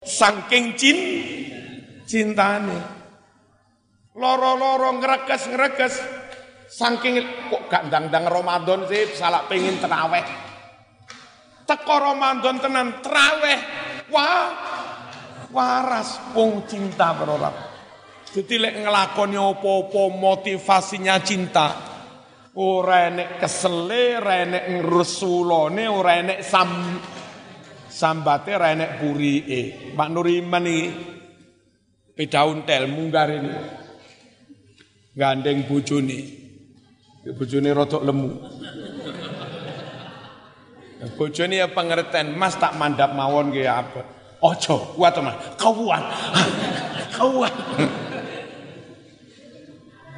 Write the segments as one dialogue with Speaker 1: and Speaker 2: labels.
Speaker 1: Saking cin cintane. Loro-loro ngreges-ngreges saking kok gak ndang-ndang Ramadan sih salah pengen teraweh. Teko Ramadan tenan teraweh. Wah, waras wong cinta berorang. Jadi lek ngelakoni opo-opo motivasinya cinta. Ora enek kesele, ora enek ngrusulone, ora enek sam sambate ora enek purike. Pak Nuriman iki pedaun tel munggar ini. Gandeng bojone. Bojone rodok lemu. Bojone ya pengertian, Mas tak mandap mawon ge apa. Ojo, kuat teman. Kauan. Kauan.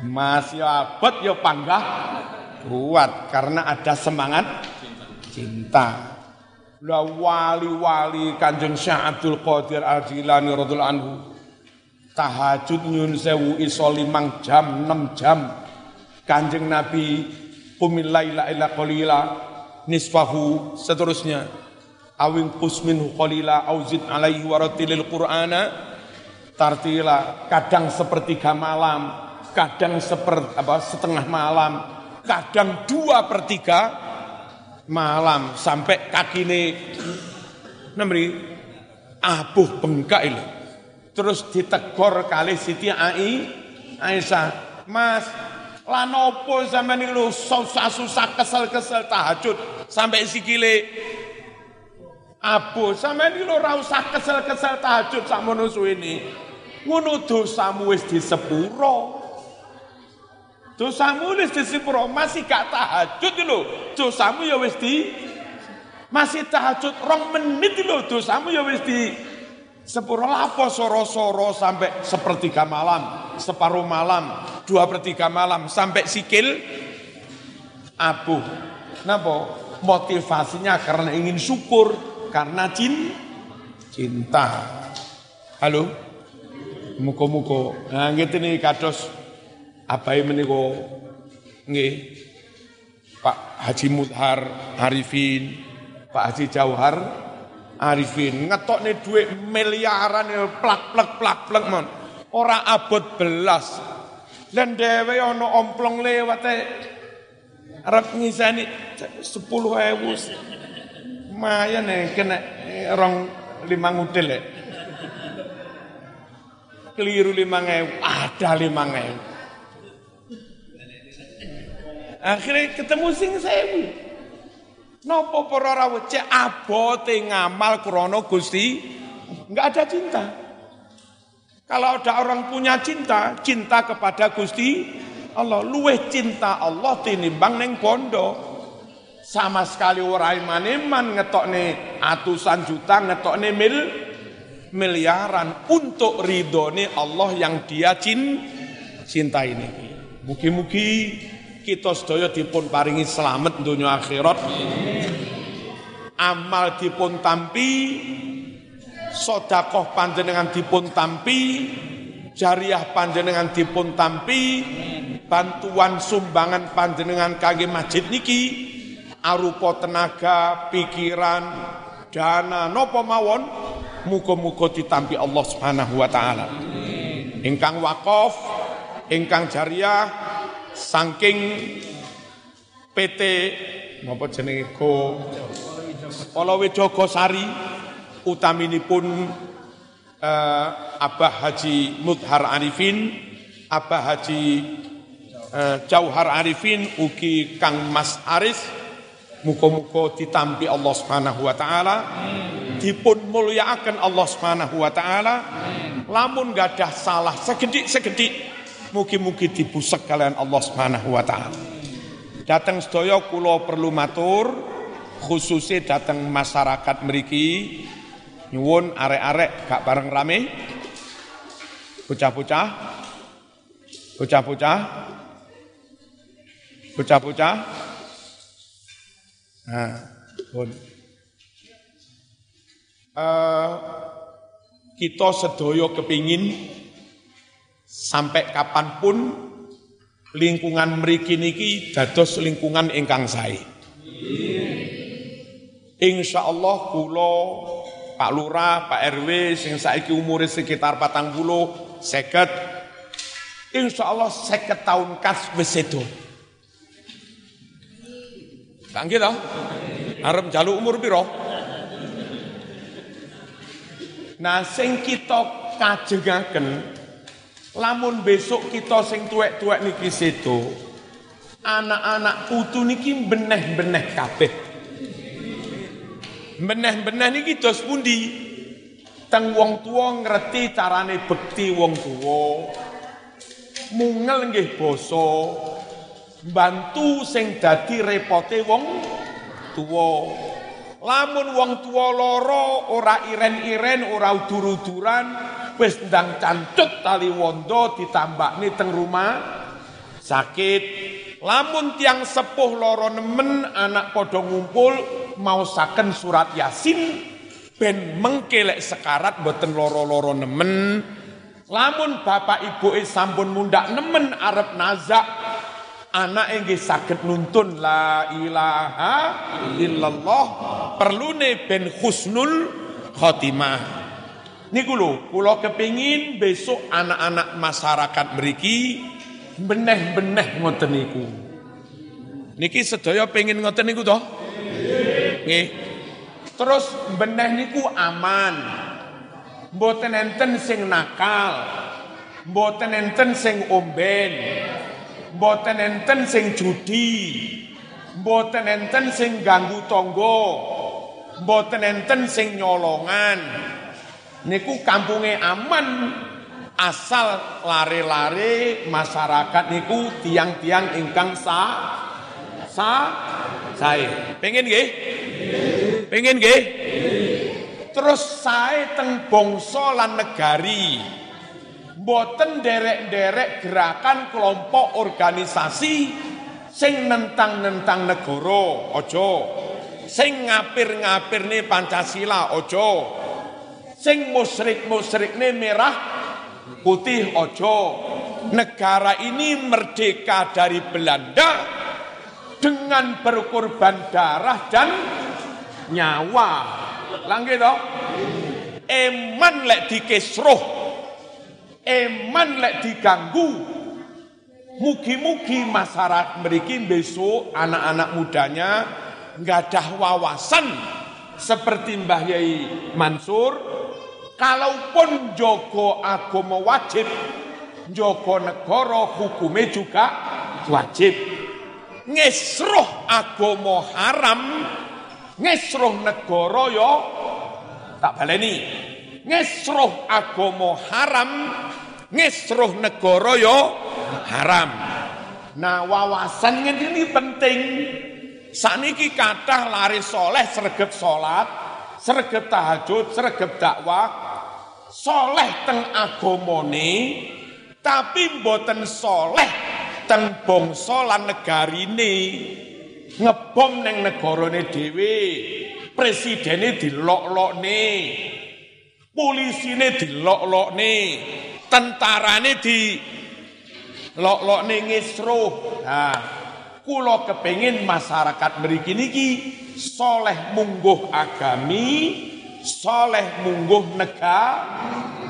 Speaker 1: Mas ya abot ya panggah kuat karena ada semangat cinta. Lah wali-wali Kanjeng Syekh Abdul Qadir Al-Jilani radhiyallahu anhu tahajud nyun sewu iso limang jam, enam jam. Kanjeng Nabi qumil laila illa qalila nisfahu seterusnya awing minhu qalila auzid alaihi waratilil qur'ana tartila kadang sepertiga malam kadang seper, apa, setengah malam kadang dua per tiga malam sampai kaki ini namri abuh bengkak itu terus ditegor kali Siti Ai Aisyah Mas lanopo sampai ini lu susah-susah kesel-kesel tahajud sampai sikile? Abu sampai ini lu rausah kesel-kesel tahajud nusu ini. Ngono dosamu wis disepuro dosamu wis disepuro masih gak tahajud lho dosamu ya wis di masih tahajud rong menit lho dosamu ya wis di sepuro lapo soro-soro sampai sepertiga malam separuh malam dua per tiga malam sampai sikil abu. Napa? Motivasinya karena ingin syukur, karena cin, cinta. Halo? Muko-muko. Nah, gitu nih kados abai meniko nggih. Pak Haji Mudhar Arifin, Pak Haji Jauhar Arifin ngetok nih duit miliaran plak plak plak plak man. Ora abot belas dan dewe ono omplong lewat arep ngisani 10.000 lumayan nih kena rong lima ngudel ya. Keliru lima ngewu, ada lima ngewu. Akhirnya ketemu sing sewu. Nopo para cek abote ngamal krana Gusti enggak ada cinta. Kalau ada orang punya cinta, cinta kepada Gusti Allah, luweh cinta Allah tinimbang neng bondo. Sama sekali orang iman-iman ngetok nih atusan juta, ngetok nih mil, miliaran untuk ridhone Allah yang dia cin, cinta ini. Mugi-mugi kita sedaya dipun paringi selamat dunia akhirat. Amal dipun tampi sodakoh panjenengan dipun tampi, jariah panjenengan dipun tampi, bantuan sumbangan panjenengan kage masjid niki, arupa tenaga, pikiran, dana, nopo mawon, muko-muko ditampi Allah subhanahu wa ta'ala. Ingkang wakaf, ingkang jariah, saking PT, nopo jenenge go, Polowejogo Sari, utaminipun uh, Abah Haji Mudhar Arifin, Abah Haji uh, Jauhar Arifin, ugi Kang Mas Aris, muka-muka ditampi Allah Subhanahu wa taala, dipun mulyakaken Allah Subhanahu wa taala, lamun gadah salah segedik-segedik, mugi-mugi dibusek kalian Allah Subhanahu wa taala. Datang sedaya kula perlu matur khususnya datang masyarakat meriki nyuwun arek-arek gak bareng rame. Bocah-bocah. Bocah-bocah. Bocah-bocah. Nah pun. Uh, kita sedoyo kepingin sampai kapan pun lingkungan meriki niki dados lingkungan ingkang sae. Insya Allah kulo Pak Lurah, Pak RW sing saiki umure sekitar patang puluh, seket. Insya Allah seket tahun kas wis sedo. Kang gitu? Arep jaluk umur piro? Nah sing kita kajengaken lamun besok kita sing tuwek-tuwek niki sedo anak-anak putu niki beneh-beneh kabeh. Beneh-beneh niki dos pundi? Teng wong tua ngerti carane bekti wong tua. Mungel nggih basa. Bantu sing dadi repote wong tua. Lamun wong tua loro ora iren-iren, ora udur-uduran, wis ndang cancut tali wondo ditambakne teng rumah sakit. Lamun tiang sepuh loro nemen anak podo ngumpul mau saken surat Yasin ben mengkelek sekarat boten loro-loro nemen. Lamun bapak ibu sampun mundak nemen arep nazak anak nggih saged nuntun la ilaha illallah perlune ben husnul khotimah niku lho kula kepingin besok anak-anak masyarakat mriki beneh-beneh ngoten niku. Niki sedaya pengen ngoten niku toh? Nggih. Terus beneh niku aman. Mboten enten sing nakal. Mboten enten sing omben. Mboten enten sing judi. Mboten enten sing ganggu tonggo mboten enten sing nyolongan niku kampunge aman. Asal lare-lare masyarakat niku tiang-tiang ingkang sa sa saya pengen nggih? Pengen nggih? Terus saya teng bangsa lan negari. Boten derek-derek gerakan kelompok organisasi sing nentang-nentang negara ojo sing ngapir-ngapir nih Pancasila ojo sing musrik-musrik nih merah putih ojo. Negara ini merdeka dari Belanda dengan berkorban darah dan nyawa. Langge toh eman lek dikesroh eman lek diganggu. Mugi-mugi masyarakat mriki besok anak-anak mudanya ada wawasan seperti Mbah Yai Mansur kalaupun Joko agama wajib Joko negara hukumnya juga wajib. Ngesroh agama haram ngesroh negara yo tak baleni. Ngesroh agama haram ngesroh negara yo haram. Nah wawasan ini penting. Saniki kathah lari soleh sregep salat sregep tahajud sregep dakwah soleh teng agamane tapi mboten soleh teng bangsa lan negarine. Ngebom neng negarane dhewe presidene dilok-lokne polisine dilok-lokne tentarane di lok-lokne ngisruh nah kula kepengin masyarakat mriki niki soleh mungguh agami soleh mungguh nega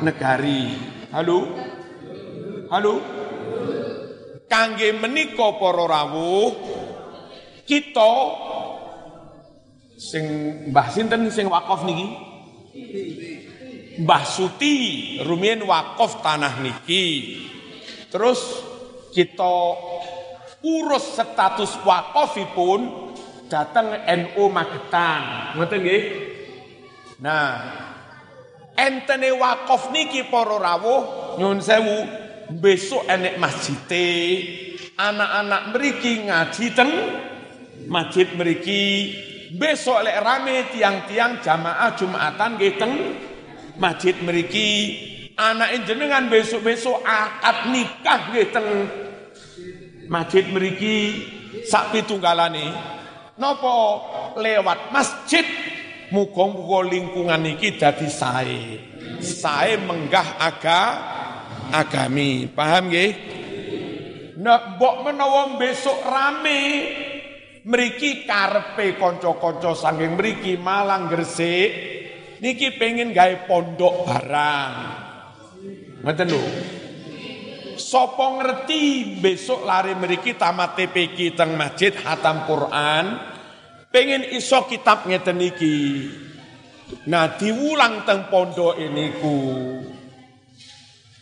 Speaker 1: negari. Halo? Halo? Kangge menika para rawuh kita sing Mbah sinten sing wakaf niki? Mbah Suti rumiyin wakaf tanah niki. Terus kita urus status wakafipun datang NU Magetan. Ngoten nggih nah entene wakaf niki para rawuh nyun sewu besok enek masjite anak-anak mriki ngaji teng masjid mriki besok lek rame tiang-tiang jamaah Jumatan nggih teng masjid mriki anak jenengan besok-besok akad nikah nggih teng masjid mriki sak pitunggalane napa lewat masjid muga-muga lingkungan iki dadi sae sae menggah aga agami paham nggih nek mbok menawa besok rame mriki karepe kanca-kanca saking mriki Malang Gresik niki pengen gawe pondok barang. Ngoten lho. Sopo ngerti besok lari meriki tamat TPK teng masjid hatam Quran, pengen iso kitab ngeten niki. Nah diulang teng pondok ku.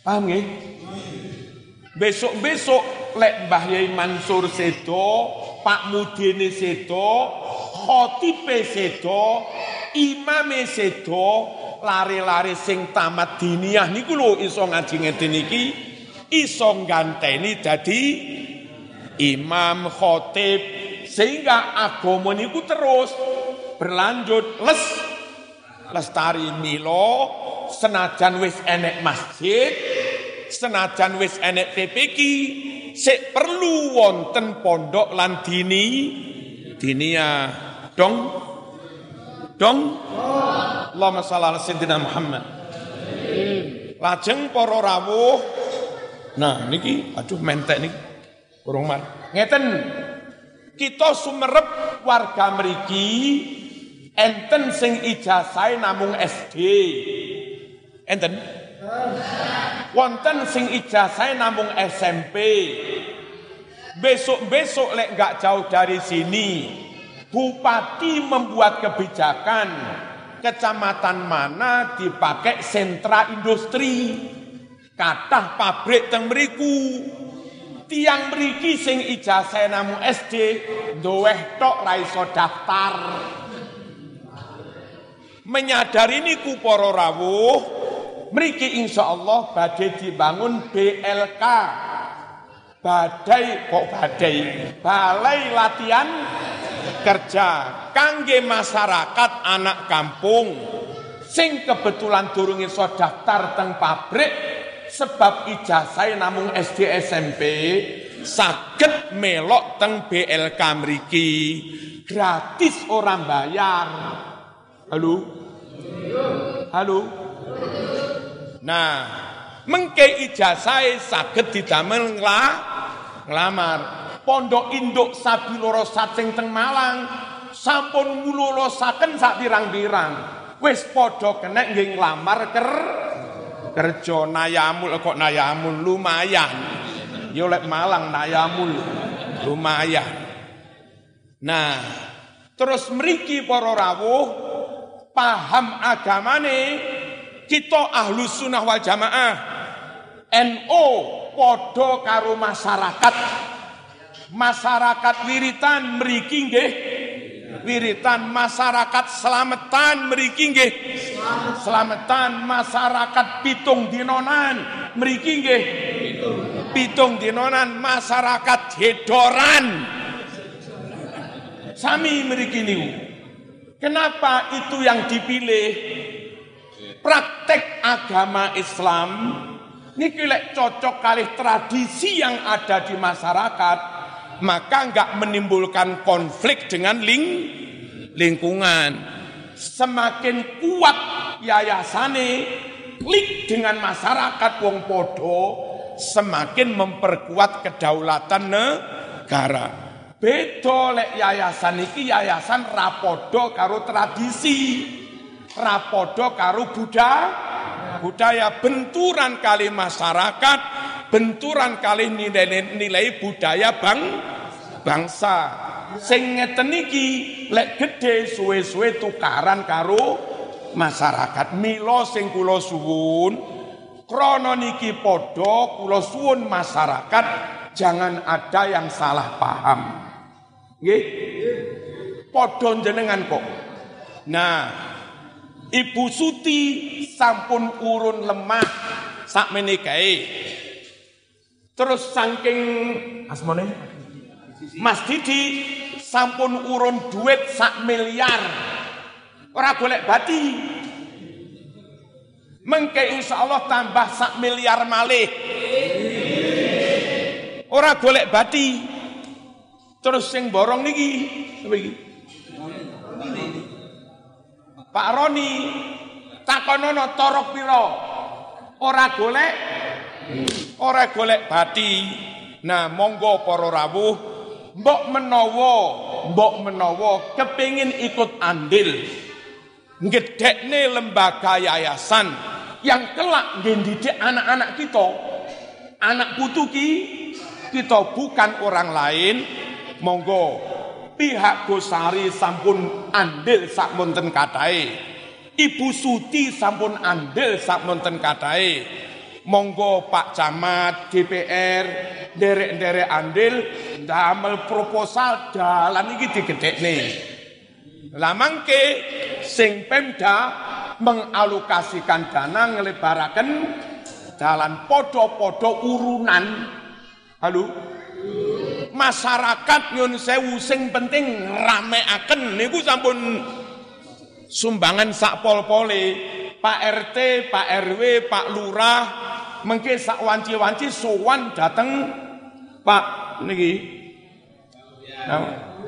Speaker 1: Paham nggih? Besok-besok lek Mbah Yai Mansur sedo, Pak Mudine sedo, khotibe sedo, imame sedo, lari-lari sing tamat diniyah niku lho iso ngaji ngeten iki iso ganteni dadi imam khotib sehingga agama niku terus berlanjut. Les lestari milo senajan wis enek masjid senajan wis enek PPK sik perlu wonten pondok lan dini. Dinia dong. Dong. Allahumma shalli ala Muhammad. Lajeng para rawuh. Nah niki aduh mentek niki. Kurang mar. Ngeten kita sumerep warga mriki enten sing ijazah namung SD enten? Wonten sing ijazah namung SMP besok-besok lek gak jauh dari sini bupati membuat kebijakan kecamatan mana dipakai sentra industri. Kata pabrik mriku tiang mriki sing ijazah namu SD doweh tok raiso daftar. Menyadari niku para rawuh mriki insyaallah badhe dibangun BLK badai kok badai? Balai latihan kerja kangge masyarakat anak kampung. Sing kebetulan durung iso daftar teng pabrik sebab ijazah namung SD SMP saged melok teng BLK mriki. Gratis orang bayar halo? Halo? Nah mengke ijazah saged didamel nglamar. Pondok induk sapi loro sacing teng Malang. Sampun ngulolosaken sak pirang-pirang. Wis padha kenek nggih nglamar ker kerja nayamul kok nayamul lumayan. Yo lek Malang nayamul lumayan. Nah terus mriki para rawuh paham agamane kita ahlu sunnah wal jamaah NO podo karo masyarakat. Masyarakat wiritan mriki nggih. Wiritan masyarakat selamatan mriki nggih selamatan masyarakat pitung dinonan. Mriki nggih? Pitung dinonan masyarakat hedoran. Sami mriki niku. Kenapa itu yang dipilih? Praktek agama Islam niki lek cocok kali tradisi yang ada di masyarakat maka nggak menimbulkan konflik dengan ling lingkungan. Semakin kuat yayasane klik dengan masyarakat wong podo, semakin memperkuat kedaulatan negara. Beda lek yayasan iki yayasan rapodo karo tradisi, rapodo karo budaya, budaya benturan kali masyarakat benturan kali nilai, nilai budaya bang bangsa sing ngeten iki lek gede suwe-suwe tukaran karo masyarakat. Milo sing kula suwun krana niki padha kula suwun masyarakat jangan ada yang salah paham. Nggih? Padha jenengan kok. Nah Ibu Suti sampun urun lemah sak menikahi Terus saking asmone Mas Didi sampun urun duit sak miliar. Ora golek bati. Mengke insya Allah tambah sak miliar malih. Ora golek bati. Terus sing borong niki? Pak Roni takonono torok piro? Ora golek ora golek bati. Nah, monggo para rawuh, mbok menawa, mbok menawa kepengin ikut andil. Ngedekne lembaga yayasan yang kelak ngendidik anak-anak kita. Anak putu ki kita bukan orang lain. Monggo pihak Gosari sampun andil sak monten katai. Ibu Suti sampun andil sak monten katai. Monggo Pak Camat, DPR, derek-derek andil damel proposal jalan iki digedhekne. Lah mangke sing Pemda mengalokasikan dana ngelebaraken jalan podo-podo urunan. Halo? Masyarakat nyun sewu sing penting rameaken niku sampun sumbangan sak pol-pole. Pak RT, Pak RW, Pak Lurah, mengke sak wanci-wanci sowan dateng Pak niki. Nah,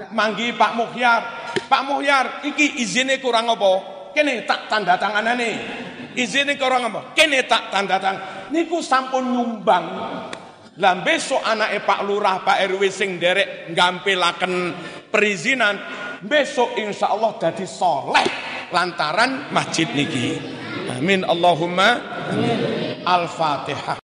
Speaker 1: manggi Pak Muhyar. Pak Muhyar, iki izinnya kurang apa? kene tak tanda tangan nih. Izinnya ke orang apa? Kene tak tanda tangan. Niku sampun nyumbang. Lah besok anak Pak Lurah, Pak RW sing derek ngampilaken perizinan, besok insya Allah jadi soleh lantaran masjid niki. Amin Allahumma Al-Fatihah.